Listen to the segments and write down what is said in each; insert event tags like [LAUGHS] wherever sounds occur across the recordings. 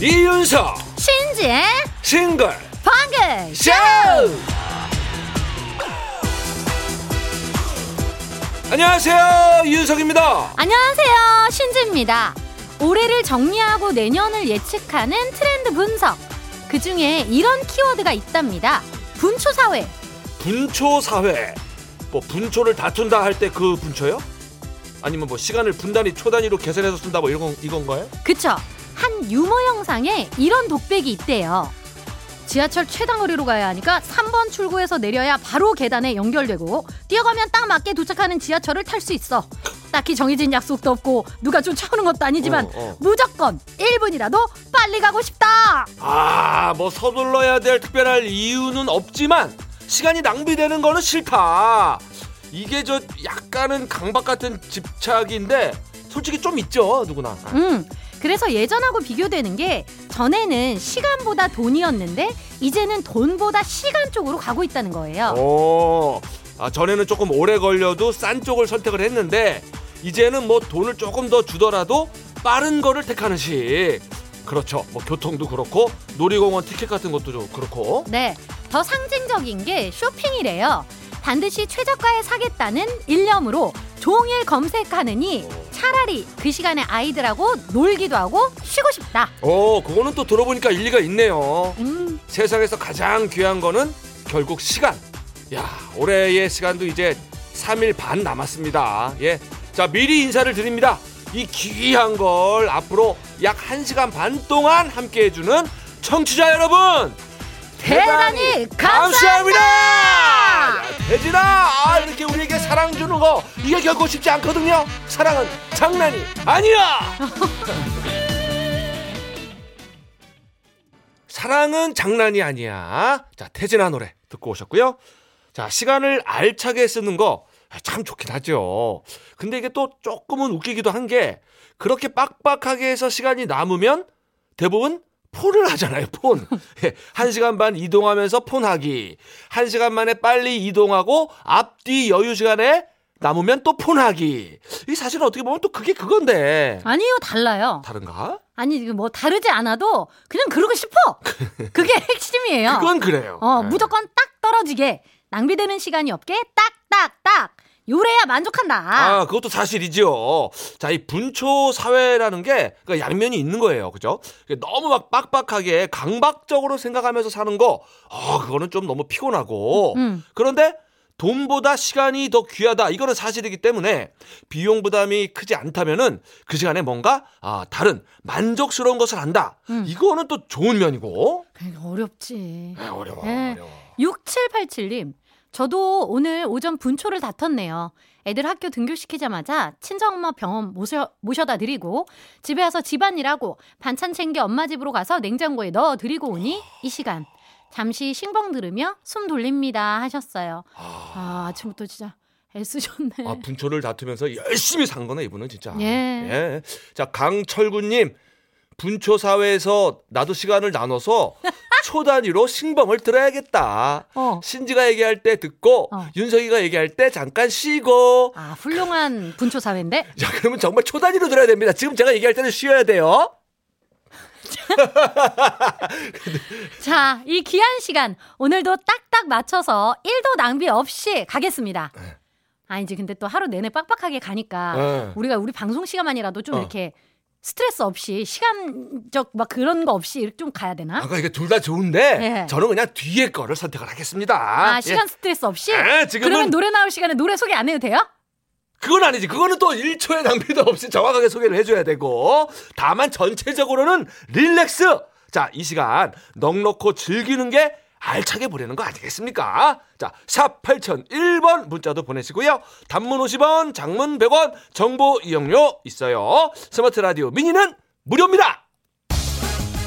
이윤석 신지의 싱글 방글 쇼! 안녕하세요 이윤석입니다. 안녕하세요 신지입니다. 올해를 정리하고 내년을 예측하는 트렌드 분석. 그 중에 이런 키워드가 있답니다. 분초 사회 분초 사회 뭐 분초를 다툰다 할 때 그 분초요? 아니면 뭐 시간을 분단위 초단위로 계산해서 쓴다 뭐 이런 이건가요? 그쵸 한 유머 영상에 이런 독백이 있대요 지하철 최단거리로 가야 하니까 3번 출구에서 내려야 바로 계단에 연결되고 뛰어가면 딱 맞게 도착하는 지하철을 탈 수 있어 딱히 정해진 약속도 없고 누가 쫓아오는 것도 아니지만 어, 어. 무조건 1분이라도 빨리 가고 싶다 아, 뭐 서둘러야 될 특별할 이유는 없지만 시간이 낭비되는 거는 싫다. 이게 저 약간은 강박 같은 집착인데 솔직히 좀 있죠, 누구나. 음, 그래서 예전하고 비교되는 게 전에는 시간보다 돈이었는데 이제는 돈보다 시간 쪽으로 가고 있다는 거예요. 오, 아, 전에는 조금 오래 걸려도 싼 쪽을 선택을 했는데 이제는 뭐 돈을 조금 더 주더라도 빠른 거를 택하는 식. 그렇죠. 뭐 교통도 그렇고 놀이공원 티켓 같은 것도 좀 그렇고. 네, 더 상징적인 게 쇼핑이래요. 반드시 최저가에 사겠다는 일념으로 종일 검색하느니 차라리 그 시간에 아이들하고 놀기도 하고 쉬고 싶다. 어, 그거는 또 들어보니까 일리가 있네요. 음, 세상에서 가장 귀한 거는 결국 시간. 야, 올해의 시간도 이제 3일 반 남았습니다. 예. 자, 미리 인사를 드립니다. 이 귀한 걸 앞으로 약 1시간 반 동안 함께 해주는 청취자 여러분! 대단히 감사합니다! 야, 대진아! 아, 이렇게 우리에게 사랑 주는 거, 이게 결코 쉽지 않거든요? 사랑은 장난이 아니야! [LAUGHS] 사랑은 장난이 아니야. 자, 태진아 노래 듣고 오셨고요. 자, 시간을 알차게 쓰는 거 참 좋긴 하죠. 근데 이게 또 조금은 웃기기도 한 게 그렇게 빡빡하게 해서 시간이 남으면 대부분 폰을 하잖아요, 폰. [LAUGHS] 예, 한 시간 반 이동하면서 폰하기. 한 시간 만에 빨리 이동하고 앞뒤 여유 시간에 남으면 또 폰하기. 이 사실은 어떻게 보면 또 그게 그건데. 아니요, 달라요. 다른가? 아니, 뭐 다르지 않아도 그냥 그러고 싶어. [LAUGHS] 그게 핵심이에요. 그건 그래요. 어, 네. 무조건 딱 떨어지게 낭비되는 시간이 없게 딱딱딱 요래야 만족한다. 아, 그것도 사실이죠. 자, 이 분초 사회라는 게 그러니까 양면이 있는 거예요. 그죠? 너무 막 빡빡하게 강박적으로 생각하면서 사는 거, 아, 그거는 좀 너무 피곤하고. 음. 그런데 돈보다 시간이 더 귀하다. 이거는 사실이기 때문에 비용 부담이 크지 않다면은 그 시간에 뭔가 아, 다른 만족스러운 것을 한다. 음. 이거는 또 좋은 면이고. 그게 어렵지. 아, 어려워. 네. 어려워. 6787님. 저도 오늘 오전 분초를 다퉜네요. 애들 학교 등교시키자마자 친정엄마 병원 모셔, 모셔다 드리고 집에 와서 집안일하고 반찬 챙겨 엄마 집으로 가서 냉장고에 넣어 드리고 오니 이 시간 잠시 싱벙 들으며 숨 돌립니다 하셨어요. 아, 아 아침부터 진짜 애쓰셨네. 아, 분초를 다투면서 열심히 산 거네, 이분은 진짜. 예. 예. 자, 강철구 님. 분초 사회에서 나도 시간을 나눠서 초 단위로 신봉을 들어야겠다. 어. 신지가 얘기할 때 듣고 어. 윤석이가 얘기할 때 잠깐 쉬고. 아 훌륭한 분초 사회인데 [LAUGHS] 자, 그러면 정말 초 단위로 들어야 됩니다. 지금 제가 얘기할 때는 쉬어야 돼요. [LAUGHS] 자, 이 귀한 시간 오늘도 딱딱 맞춰서 1도 낭비 없이 가겠습니다. 네. 아니지, 근데 또 하루 내내 빡빡하게 가니까 네. 우리가 우리 방송 시간만이라도 좀 어. 이렇게 스트레스 없이 시간적 막 그런 거 없이 좀 가야 되나? 아까 이게 둘 다 좋은데 예. 저는 그냥 뒤에 거를 선택을 하겠습니다. 아, 예. 시간 스트레스 없이? 예, 지금은- 그러면 노래 나올 시간에 노래 소개 안 해도 돼요? 그건 아니지. 그거는 또 1초의 낭비도 없이 정확하게 소개를 해줘야 되고. 다만 전체적으로는 릴렉스. 자, 이 시간 넉넉고 즐기는 게 알차게 보내는 거 아니겠습니까? 자, 샵 8001번 문자도 보내시고요. 단문 50원, 장문 100원, 정보 이용료 있어요. 스마트 라디오 미니는 무료입니다.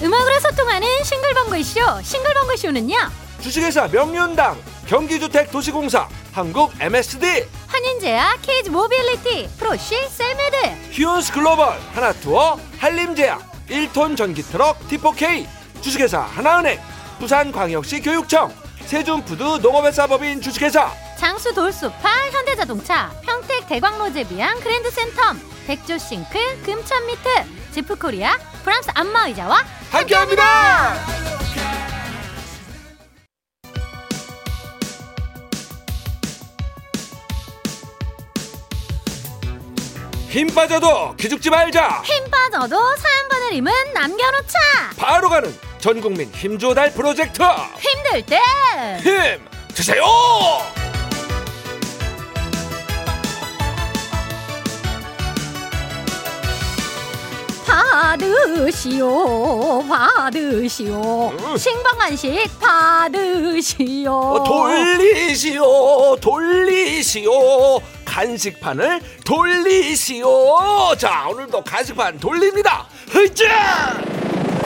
음악으로 소통하는 싱글벙글쇼. 싱글벙글쇼는요. 주식회사 명륜당, 경기주택도시공사, 한국 MSD, 환인제약, 케이지 모빌리티, 프로쉬, 셀메드. 휴온스 글로벌, 하나투어, 한림제약, 1톤 전기트럭, T4K, 주식회사 하나은행, 부산광역시 교육청, 세준푸드 농업회사법인 주식회사, 장수 돌수파 현대자동차 평택 대광로제 비앙 그랜드센텀 백조싱크 금천미트 지프코리아 프랑스 안마의자와 함께합니다. 힘 빠져도 기죽지 말자. 힘 빠져도 사연 보내림은 남겨놓자 바로 가는 전국민 힘조달 프로젝트! 힘들 때! 힘 드세요. 받으시오 받으시오. 음. 신방한식 받으시오. 어, 돌리시오 돌리시오. 간식판을 돌리시오. 자 오늘도 간식판 돌립니다. 흐자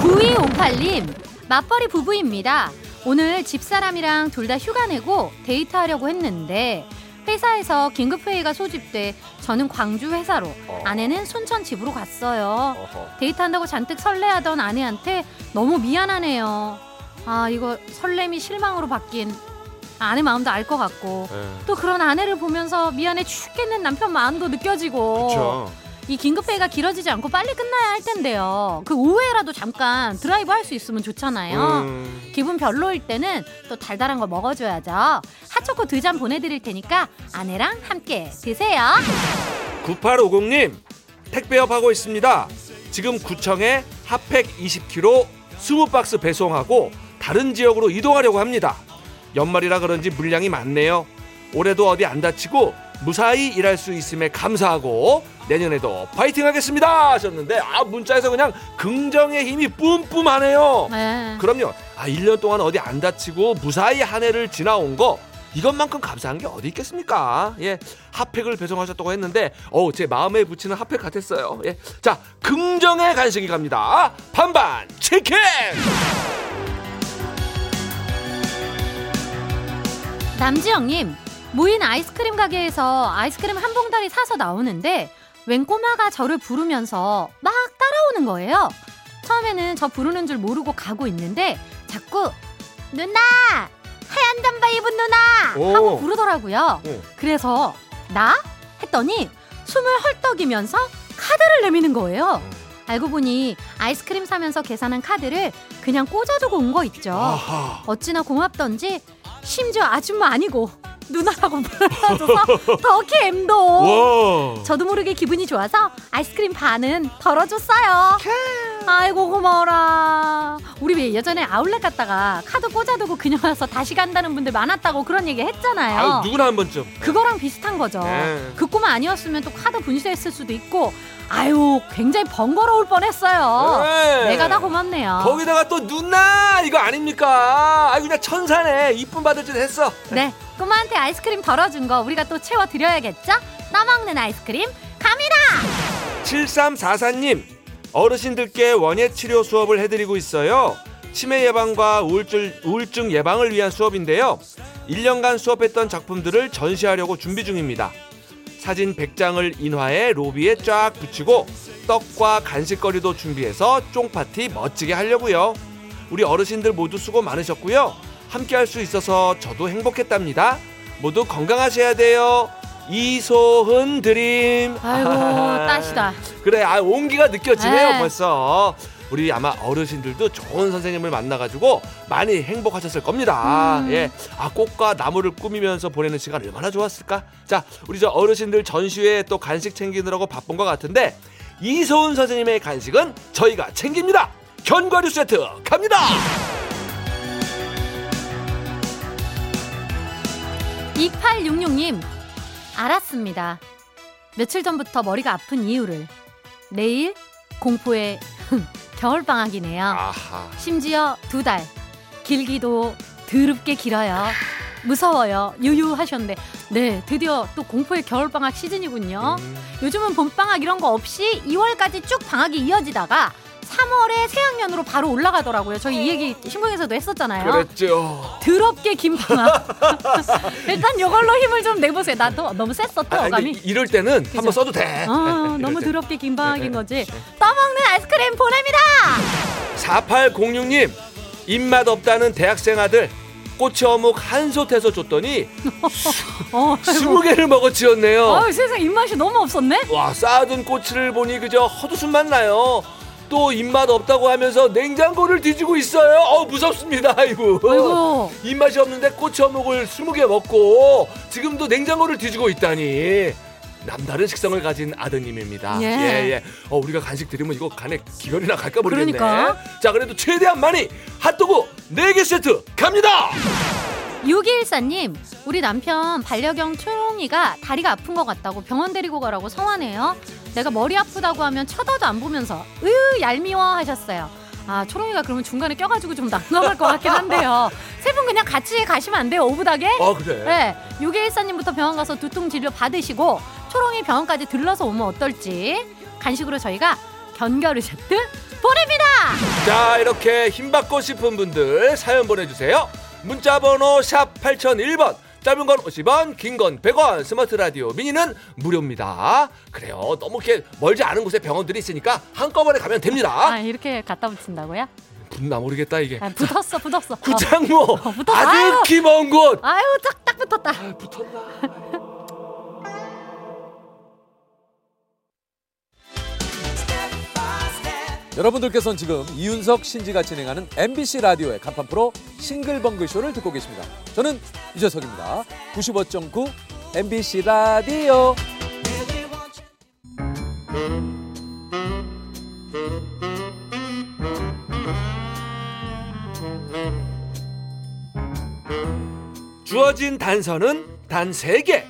9258님 맞벌이 부부입니다. 오늘 집사람이랑 둘 다 휴가 내고 데이트하려고 했는데 회사에서 긴급회의가 소집돼 저는 광주 회사로 어. 아내는 순천 집으로 갔어요. 데이트한다고 잔뜩 설레하던 아내한테 너무 미안하네요. 아 이거 설렘이 실망으로 바뀐 아내 마음도 알 것 같고 또 그런 아내를 보면서 미안해 죽겠는 남편 마음도 느껴지고. 그렇죠 이 긴급회의가 길어지지 않고 빨리 끝나야 할 텐데요. 그 오후에라도 잠깐 드라이브 할 수 있으면 좋잖아요. 음, 기분 별로일 때는 또 달달한 거 먹어줘야죠. 핫초코 두 잔 보내드릴 테니까 아내랑 함께 드세요. 9850님 택배업 하고 있습니다 지금 구청에 핫팩 20kg 20박스 배송하고 다른 지역으로 이동하려고 합니다 연말이라 그런지 물량이 많네요 올해도 어디 안 다치고 무사히 일할 수 있음에 감사하고 내년에도 파이팅 하겠습니다 하셨는데 아 문자에서 그냥 긍정의 힘이 뿜뿜하네요. 네. 그럼요. 아 1년 동안 어디 안 다치고 무사히 한 해를 지나온 거 이것만큼 감사한 게 어디 있겠습니까? 예. 핫팩을 배송하셨다고 했는데 어우 제 마음에 붙이는 핫팩 같았어요. 예 자 긍정의 간식이 갑니다. 반반 치킨! 남지영님 모인 아이스크림 가게에서 아이스크림 한 봉다리 사서 나오는데 웬 꼬마가 저를 부르면서 막 따라오는 거예요. 처음에는 저 부르는 줄 모르고 가고 있는데 자꾸 누나 하얀 잠바 입은 누나 오. 하고 부르더라고요. 오. 그래서 나 했더니 숨을 헐떡이면서 카드를 내미는 거예요. 알고 보니 아이스크림 사면서 계산한 카드를 그냥 꽂아두고 온 거 있죠. 아하 어찌나 고맙던지 심지어 아줌마 아니고 누나라고 불러줘서 [LAUGHS] 더 갬도. 와. 저도 모르게 기분이 좋아서 아이스크림 반은 덜어줬어요. 아이고 고마워라. 우리 왜 예전에 아울렛 갔다가 카드 꽂아두고 그냥 와서 다시 간다는 분들 많았다고 그런 얘기 했잖아요. 아유 누구나 한 번쯤. 그거랑 비슷한 거죠. 네. 그 꼬마 아니었으면 또 카드 분실했을 수도 있고 아유 굉장히 번거로울 뻔했어요. 네. 내가 다 고맙네요. 거기다가 또 누나! 이거 아닙니까? 아유 그냥 천사네. 이쁨 받을 짓 했어. 네, 꼬마한테 아이스크림 덜어준 거 우리가 또 채워드려야겠죠? 떠먹는 아이스크림 갑니다! 7344님 어르신들께 원예 치료 수업을 해드리고 있어요. 치매 예방과 우울증, 우울증 예방을 위한 수업인데요. 1년간 수업했던 작품들을 전시하려고 준비 중입니다. 사진 100장을 인화해 로비에 쫙 붙이고 떡과 간식거리도 준비해서 쫑파티 멋지게 하려고요. 우리 어르신들 모두 수고 많으셨고요. 함께 할 수 있어서 저도 행복했답니다. 모두 건강하셔야 돼요. 이소흔 드림. 아이고, [LAUGHS] 따시다. 그래, 아 온기가 느껴지네요 네. 벌써. 우리 아마 어르신들도 좋은 선생님을 만나가지고 많이 행복하셨을 겁니다. 음. 예, 아 꽃과 나무를 꾸미면서 보내는 시간 얼마나 좋았을까? 자, 우리 저 어르신들 전시회 또 간식 챙기느라고 바쁜 것 같은데 이소은 선생님의 간식은 저희가 챙깁니다. 견과류 세트 갑니다. 2866님, 알았습니다. 며칠 전부터 머리가 아픈 이유를. 내일 공포의 겨울방학이네요. 아하. 심지어 두 달. 길기도 더럽게 길어요. 무서워요. 유유하셨는데. 네, 드디어 또 공포의 겨울방학 시즌이군요. 음, 요즘은 봄방학 이런 거 없이 2월까지 쭉 방학이 이어지다가 3월에 새학년으로 바로 올라가더라고요. 저희 이 얘기 신문에서도 했었잖아요. 그랬죠. 더럽게 긴 방학. 일단 이걸로 힘을 좀 내보세요. 나도 너무 셌어 또 아, 근데 어감이. 이- 이 럴 때는 그죠? 한번 써도 돼. 어, [LAUGHS] 이럴 너무 때. 더럽게 긴 방학인 거지. 네. 떠먹는 아이스크림 보냅니다. 4806님 입맛 없다는 대학생 아들 꼬치 어묵 한솥 해서 줬더니 [LAUGHS] 어, 스무 개를 먹어 치웠네요. 아 세상 입맛이 너무 없었네. 와 쌓아둔 꼬치를 보니 그저 헛웃음만 나요. 또 입맛 없다고 하면서 냉장고를 뒤지고 있어요. 어 무섭습니다 [LAUGHS] 이거. 아이고. 입맛이 없는데 꼬치 어묵을 20개 먹고 지금도 냉장고를 뒤지고 있다니. 남다른 식성을 가진 아드님입니다. 예. 예, 어, 우리가 간식 드리면 이거 간에 기별이나 갈까 모르겠네. 그러니까. 자, 그래도 최대한 많이 핫도그 4개 세트 갑니다. 6214님, 우리 남편 반려견 초롱이가 다리가 아픈 것 같다고 병원 데리고 가라고 서원해요. 내가 머리 아프다고 하면 쳐다도 안 보면서 으 얄미워 하셨어요. 아 초롱이가 그러면 중간에 껴가지고 좀 난감할 것 같긴 한데요. [LAUGHS] 세 분 그냥 같이 가시면 안 돼요 오브닥에? 아, 그래. 네, 6214님부터 병원 가서 두통 진료 받으시고 초롱이 병원까지 들러서 오면 어떨지 간식으로 저희가 견과류 세트 보냅니다. 자 이렇게 힘받고 싶은 분들 사연 보내주세요 문자번호 샵 8001번 짧은 건 50원 긴 건 100원 스마트 라디오 미니는 무료입니다 그래요 너무 이렇게 멀지 않은 곳에 병원들이 있으니까 한꺼번에 가면 됩니다 아 이렇게 갖다 붙인다고요? 붙나 모르겠다 이게 아, 붙었어 붙었어. [LAUGHS] 어. 구장모 붙었어. 아유. 아득히 먼 곳 아유 딱, 딱 붙었다. 붙었나 여러분들께서는 지금 이윤석 신지가 진행하는 MBC 라디오의 간판 프로 싱글벙글 쇼를 듣고 계십니다. 저는 유재석입니다. 95.9 MBC 라디오. 주어진 단서는 단 3개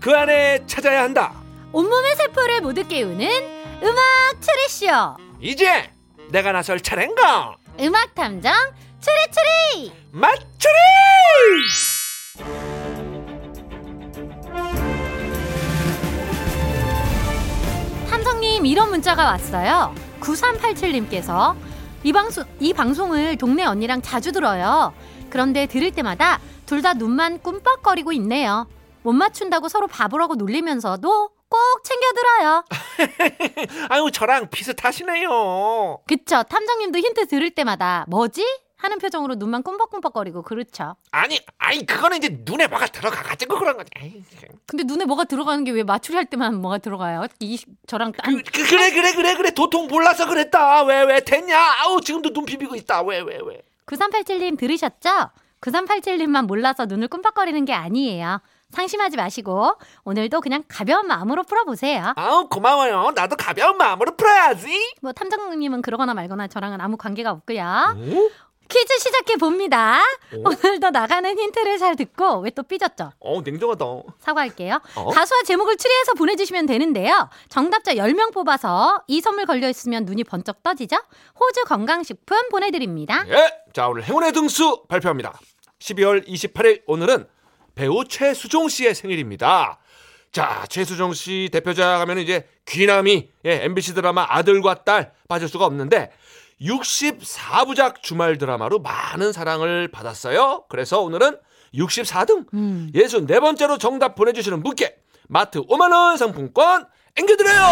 그 안에 찾아야 한다 온몸의 세포를 모두 깨우는 음악 추리쇼. 이제 내가 나설 차례인가 음악 탐정 추리추리. 맞추리 탐정님 이런 문자가 왔어요. 9387님께서 이 방송 이 방송을 동네 언니랑 자주 들어요. 그런데 들을 때마다 둘 다 눈만 꿈뻑거리고 있네요. 못 맞춘다고 서로 바보라고 놀리면서도 꼭 챙겨 들어요. [LAUGHS] 아유 저랑 비슷하시네요. 그쵸? 탐정님도 힌트 들을 때마다 뭐지? 하는 표정으로 눈만 꿈뻑꿈뻑거리고 그렇죠. 아니, 아니 그거는 이제 눈에 뭐가 들어가가지고 그런 거지. 에이, 근데 눈에 뭐가 들어가는 게왜 맞추리 할 때만 뭐가 들어가요? 이 저랑 딴 그, 그, 그 래 그래 그래 그래 도통 몰라서 그랬다. 왜 왜 됐냐? 아우 지금도 눈 비비고 있다. 왜 왜 왜? 9387님 들으셨죠? 9387님만 몰라서 눈을 꿈뻑거리는 게 아니에요. 상심하지 마시고 오늘도 그냥 가벼운 마음으로 풀어보세요. 아우 고마워요. 나도 가벼운 마음으로 풀어야지. 뭐 탐정님은 그러거나 말거나 저랑은 아무 관계가 없고요. 어? 퀴즈 시작해 봅니다. 어? 오늘도 나가는 힌트를 잘 듣고 왜 또 삐졌죠? 어 냉정하다. 사과할게요. 어? 가수와 제목을 추리해서 보내주시면 되는데요. 정답자 10명 뽑아서 이 선물 걸려있으면 눈이 번쩍 떠지죠? 호주 건강식품 보내드립니다. 예, 자 오늘 행운의 등수 발표합니다. 12월 28일 오늘은 배우 최수종 씨의 생일입니다. 자, 최수종 씨 대표작 하면 이제 귀남이 예, MBC 드라마 아들과 딸 빠질 수가 없는데 64부작 주말 드라마로 많은 사랑을 받았어요. 그래서 오늘은 64등 음. 64번째로 정답 보내주시는 분께 마트 5만원 상품권 앵겨드려요!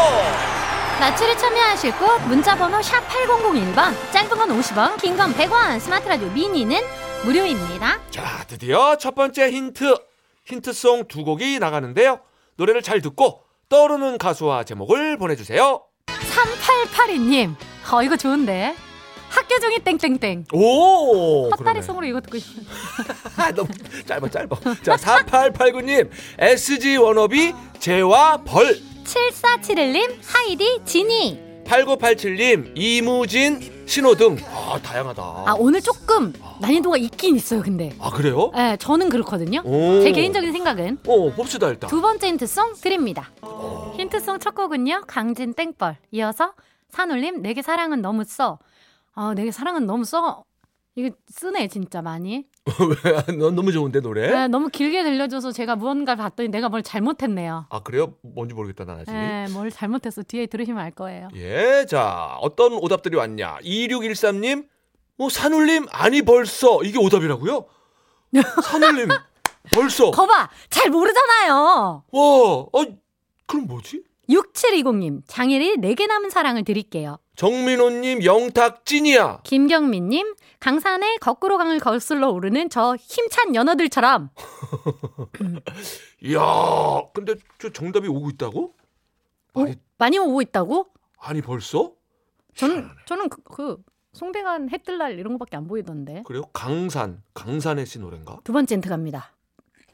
나출에 참여하실 곳 문자번호 샵 8001번 짧은 건 50원 긴 건 100원 스마트 라디오 미니는 무료입니다. 자, 드디어 첫 번째 힌트, 힌트송 두 곡이 나가는데요. 노래를 잘 듣고 떠오르는 가수와 제목을 보내주세요. 3882님 어 이거 좋은데 학교 종이 땡땡땡 오! 헛다리 송으로 이거 듣고 싶어요. [LAUGHS] 아, 너무 짧아, 짧아. 자, 4889님, SG 워너비, 재와 벌. 7471님 하이디 지니 8987님, 이무진, 신호등. 아, 다양하다. 아 오늘 조금 난이도가 있긴 있어요 근데 아, 그래요? 네, 저는 그렇거든요. 오. 제 개인적인 생각은 어, 봅시다, 일단. 두 번째 힌트송 드립니다. 힌트송 첫 곡은요. 강진 땡벌. 이어서 산울림 내게 사랑은 너무 써. 아, 내게 사랑은 너무 써. 이거 쓰네 진짜 많이. [LAUGHS] 왜? 넌 너무 좋은데, 노래? 네, 너무 길게 들려줘서 제가 무언가 봤더니 내가 뭘 잘못했네요. 아, 그래요? 뭔지 모르겠다, 난 아직. 네, 뭘 잘못했어. 뒤에 들으시면 알 거예요. 예, 자, 어떤 오답들이 왔냐. 2613님, 뭐, 산울림, 아니, 벌써. 이게 오답이라고요? [LAUGHS] 산울림, 벌써. 거봐, 잘 모르잖아요. 와, 어, 그럼 뭐지? 6720님, 장일이 내게 남은 사랑을 드릴게요. 정민호님, 영탁, 찐이야. 김경민님, 강산의 거꾸로 강을 거슬러 오르는 저 힘찬 연어들처럼 이야, 근데 저 정답이 오고 있다고? 오, 아니, 많이 오고 있다고? 아니 벌써? 저는 저는 그, 그 송대관 해뜰날 이런 거밖에 안 보이던데. 그래요? 강산, 강산의 씨 노래인가? 두 번째 힌트 갑니다.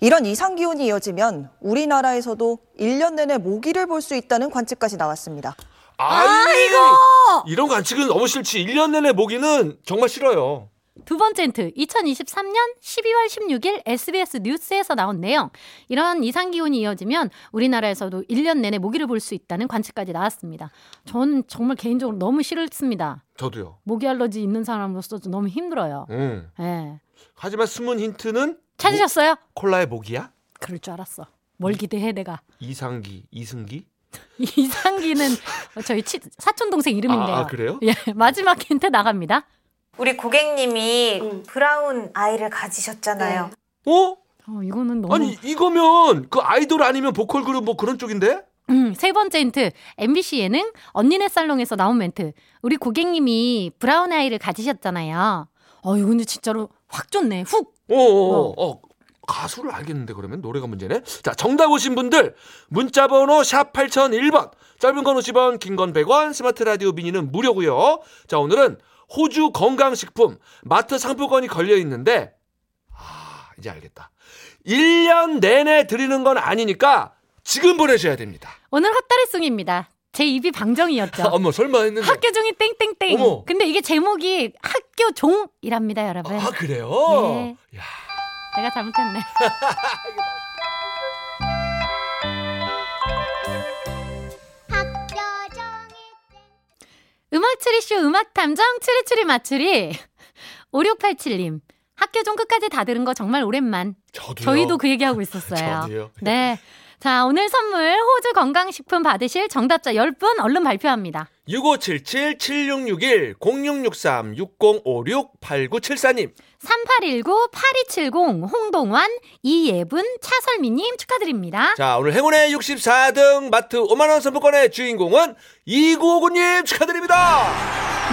이런 이상 기온이 이어지면 우리나라에서도 1년 내내 모기를 볼 수 있다는 관측까지 나왔습니다. 아이고! 이런 관측은 너무 싫지. 1년 내내 모기는 정말 싫어요. 두 번째 힌트. 2023년 12월 16일 SBS 뉴스에서 나온 내용. 이런 이상 기온이 이어지면 우리나라에서도 1년 내내 모기를 볼 수 있다는 관측까지 나왔습니다. 저는 정말 개인적으로 너무 싫습니다. 저도요. 모기 알러지 있는 사람으로서 좀 너무 힘들어요. 음. 예. 하지만 숨은 힌트는 찾으셨어요? 콜라의 모기야? 그럴 줄 알았어. 뭘 기대해 내가. 이상기, 이승기? [LAUGHS] 이상기는 저희 치, 사촌 동생 이름인데요. 아, 아, 그래요? 예, 마지막 힌트 나갑니다. 우리 고객님이 브라운 아이를 가지셨잖아요. 어? 어, 이거는 너무 아니 이거면 그 아이돌 아니면 보컬 그룹 뭐 그런 쪽인데? 음, 세 번째 힌트. MBC 예능 언니네 살롱에서 나온 멘트. 우리 고객님이 브라운 아이를 가지셨잖아요. 어, 근데 진짜로 확 좋네. 훅. 어, 어, 어. 가수를 알겠는데 그러면 노래가 문제네. 자, 정답 오신 분들 문자 번호 샵 8001번. 짧은 건 50원, 긴 건 100원, 스마트 라디오 미니는 무료고요. 자, 오늘은 호주 건강식품 마트 상품권이 걸려 있는데 아, 이제 알겠다. 1년 내내 드리는 건 아니니까 지금 보내셔야 됩니다. 오늘 헛다리송입니다. 제 입이 방정이었죠. [LAUGHS] 어머, 설마 했는데. 학교 종이 땡땡땡. 어머. 근데 이게 제목이 학교 종이랍니다, 여러분. 아, 그래요? 네. 야. 내가 잘못했네. [LAUGHS] 음악 추리쇼 음악 탐정 추리추리 맞추리 5687님 학교 종 끝까지 다 들은 거 정말 오랜만. 저도요. 저희도 그 얘기하고 있었어요. [LAUGHS] 저도요. 네. 자, 오늘 선물 호주 건강식품 받으실 정답자 10분 얼른 발표합니다. 6577-7661-0663-6056-8974님. 3819-8270 홍동환, 이예분, 차설미님 축하드립니다. 자, 오늘 행운의 64등 마트 5만원 선물권의 주인공은 2959님 축하드립니다.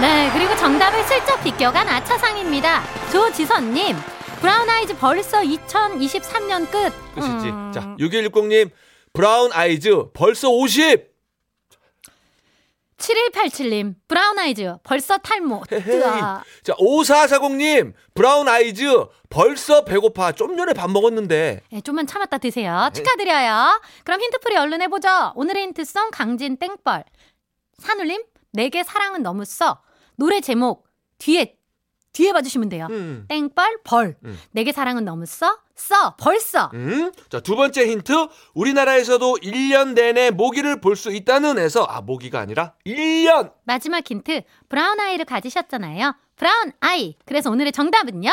네, 그리고 정답을 슬쩍 비껴간 아차상입니다. 조지선님, 브라운 아이즈 벌써 2023년 끝. 끝이지. 음, 자, 6160님, 브라운 아이즈 벌써 50. 7187님, 브라운 아이즈 벌써 탈모. 헤헤이. 자, 5440님, 브라운 아이즈 벌써 배고파. 좀 전에 밥 먹었는데. 네, 좀만 참았다 드세요. 축하드려요. 그럼 힌트풀이 얼른 해보죠. 오늘의 힌트송 강진 땡벌. 산울림, 내게 사랑은 너무 써. 노래 제목 뒤에 뒤에 봐주시면 돼요. 음. 땡벌 벌. 음. 내게 사랑은 너무 써. 써 벌써. 음? 자, 두 번째 힌트. 우리나라에서도 1년 내내 모기를 볼 수 있다는 에서, 아, 모기가 아니라 1년. 마지막 힌트. brown eye를 가지셨잖아요. Brown eye. 그래서 오늘의 정답은요?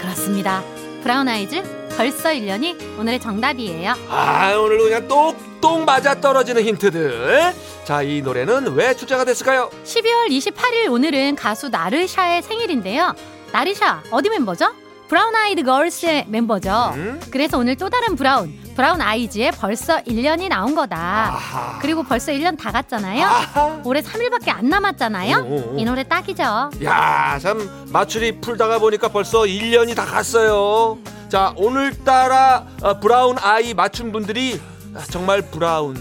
그렇습니다. 브라운 아이즈 벌써 1년이 오늘의 정답이에요. 아, 오늘 그냥 똑 똑 맞아 떨어지는 힌트들. 자, 이 노래는 왜 출제가 됐을까요? 12월 28일 오늘은 가수 나르샤의 생일인데요. 나르샤 어디 멤버죠? 브라운 아이드 걸스의 멤버죠. 음? 그래서 오늘 또 다른 브라운, 브라운 아이즈에 벌써 1년이 나온 거다. 아하. 그리고 벌써 1년 다 갔잖아요. 아하. 올해 3일밖에 안 남았잖아요. 오, 오, 오. 이 노래 딱이죠. 야, 참 맞추리 풀다가 보니까 벌써 1년이 다 갔어요. 자, 오늘따라 어, 브라운 아이 맞춘 분들이 아, 정말 브라운.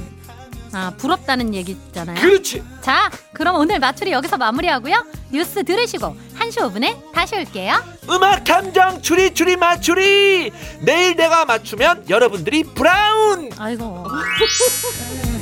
아, 부럽다는 얘기잖아요. 그렇지. 자, 그럼 오늘 마추리 여기서 마무리하고요. 뉴스 들으시고 1시 5분에 다시 올게요. 음악 탐정 추리 추리 맞추리. 내일 내가 맞추면 여러분들이 브라운. 아이고. [LAUGHS]